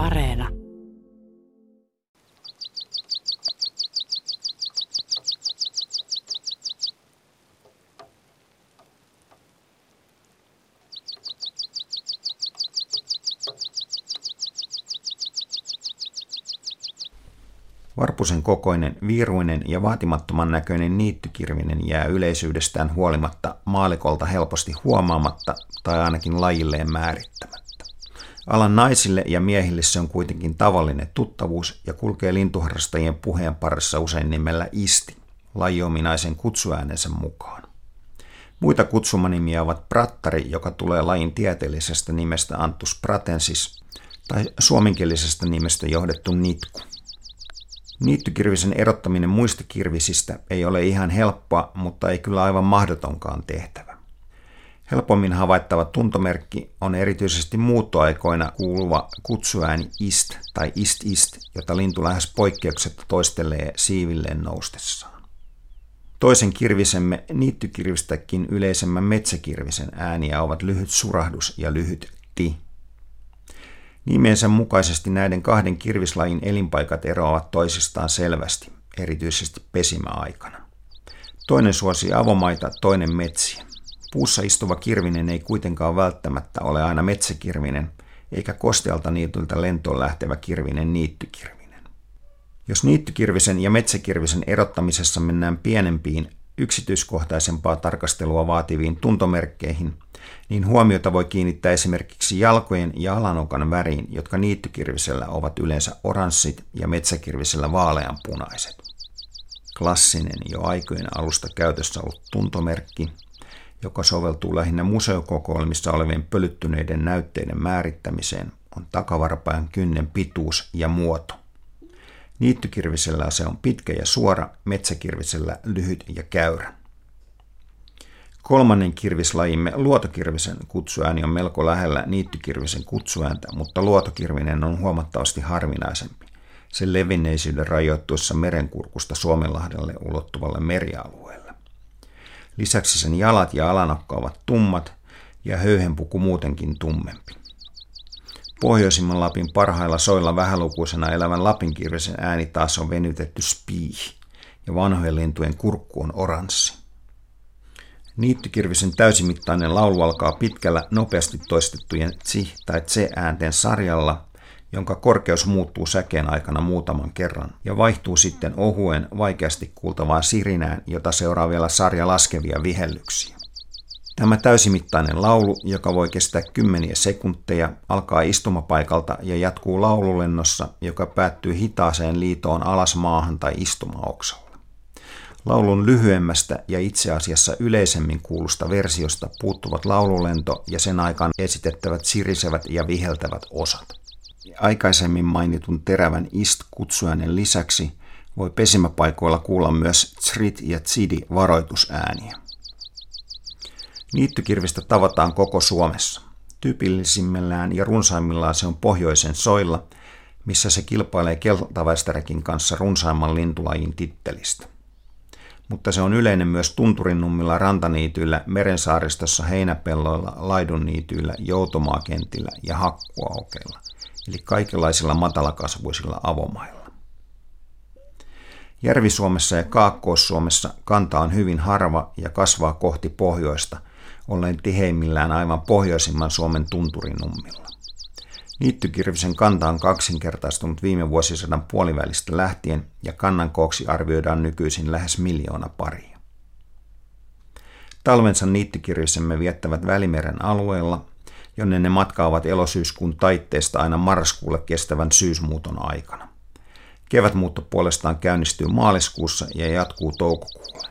Areena. Varpusen kokoinen, viiruinen ja vaatimattoman näköinen niittykirvinen jää yleisyydestään huolimatta maalikolta helposti huomaamatta tai ainakin lajilleen määrittämättä. Alan naisille ja miehille se on kuitenkin tavallinen tuttavuus ja kulkee lintuharrastajien puheen parissa usein nimellä isti, lajiominaisen kutsuäänensä mukaan. Muita kutsumanimiä ovat prattari, joka tulee lajin tieteellisestä nimestä Antus pratensis, tai suomenkielisestä nimestä johdettu nitku. Niittykirvisen erottaminen muista kirvisistä ei ole ihan helppoa, mutta ei kyllä aivan mahdotonkaan tehtävä. Helpommin havaittava tuntomerkki on erityisesti muuttoaikoina kuuluva kutsuääni ist tai ist-ist, jota lintu lähes poikkeuksetta toistelee siivilleen noustessaan. Toisen kirvisemme niittykirvistäkin yleisemmän metsäkirvisen ääniä ovat lyhyt surahdus ja lyhyt ti. Nimensä mukaisesti näiden kahden kirvislajin elinpaikat eroavat toisistaan selvästi, erityisesti pesimäaikana. Toinen suosii avomaita, toinen metsiä. Puussa istuva kirvinen ei kuitenkaan välttämättä ole aina metsäkirvinen, eikä kostealta niityltä lentoon lähtevä kirvinen niittykirvinen. Jos niittykirvisen ja metsäkirvisen erottamisessa mennään pienempiin, yksityiskohtaisempaa tarkastelua vaativiin tuntomerkkeihin, niin huomiota voi kiinnittää esimerkiksi jalkojen ja alanokan väriin, jotka niittykirvisellä ovat yleensä oranssit ja metsäkirvisellä vaaleanpunaiset. Klassinen jo aikojen alusta käytössä ollut tuntomerkki, joka soveltuu lähinnä museokokoelmissa olevien pölyttyneiden näytteiden määrittämiseen, on takavarpajan kynnen pituus ja muoto. Niittykirvisellä se on pitkä ja suora, metsäkirvisellä lyhyt ja käyrä. Kolmannen kirvislajimme luotokirvisen kutsuääni on melko lähellä niittykirvisen kutsuääntä, mutta luotokirvinen on huomattavasti harvinaisempi. Sen levinneisyyden rajoittuessa merenkurkusta Suomenlahdelle ulottuvalle merialueelle. Lisäksi sen jalat ja alanokka ovat tummat ja höyhenpuku muutenkin tummempi. Pohjoisimman Lapin parhailla soilla vähälukuisena elävän lapinkirvisen ääni taas on venytetty spiih, ja vanhojen lintujen kurkku on oranssi. Niittykirvisen täysimittainen laulu alkaa pitkällä, nopeasti toistettujen tsi- tai tse-äänten sarjalla, jonka korkeus muuttuu säkeen aikana muutaman kerran ja vaihtuu sitten ohuen, vaikeasti kuultavaan sirinään, jota seuraa vielä sarja laskevia vihellyksiä. Tämä täysimittainen laulu, joka voi kestää kymmeniä sekunteja, alkaa istumapaikalta ja jatkuu laululennossa, joka päättyy hitaaseen liitoon alas maahan tai istumaoksalla. Laulun lyhyemmästä ja itse asiassa yleisemmin kuulusta versiosta puuttuvat laululento ja sen aikaan esitettävät sirisevät ja viheltävät osat. Aikaisemmin mainitun terävän ist-kutsuäänen lisäksi voi pesimäpaikoilla kuulla myös tsrit ja tsidi varoitusääniä. Niittykirvistä tavataan koko Suomessa. Tyypillisimmillään ja runsaimmillaan se on pohjoisen soilla, missä se kilpailee keltavästäräkin kanssa runsaimman lintulajin tittelistä. Mutta se on yleinen myös tunturinummilla, rantaniityillä, merensaaristossa, heinäpelloilla, laidunniityillä, joutomaakentillä ja hakkuaukeilla, eli kaikenlaisilla matalakasvuisilla avomailla. Järvi-Suomessa ja Kaakkois-Suomessa kanta on hyvin harva ja kasvaa kohti pohjoista – olleen tiheimmillään aivan pohjoisimman Suomen tunturinummilla. Niittykirvisen kanta on kaksinkertaistunut viime vuosisadan puolivälistä lähtien ja kannan kooksi arvioidaan nykyisin lähes miljoona paria. Talvensa niittykirvisemme viettävät Välimeren alueella, jonne ne matkaavat elosyyskuun taitteesta aina marraskuulle kestävän syysmuuton aikana. Kevätmuutto puolestaan käynnistyy maaliskuussa ja jatkuu toukokuulle.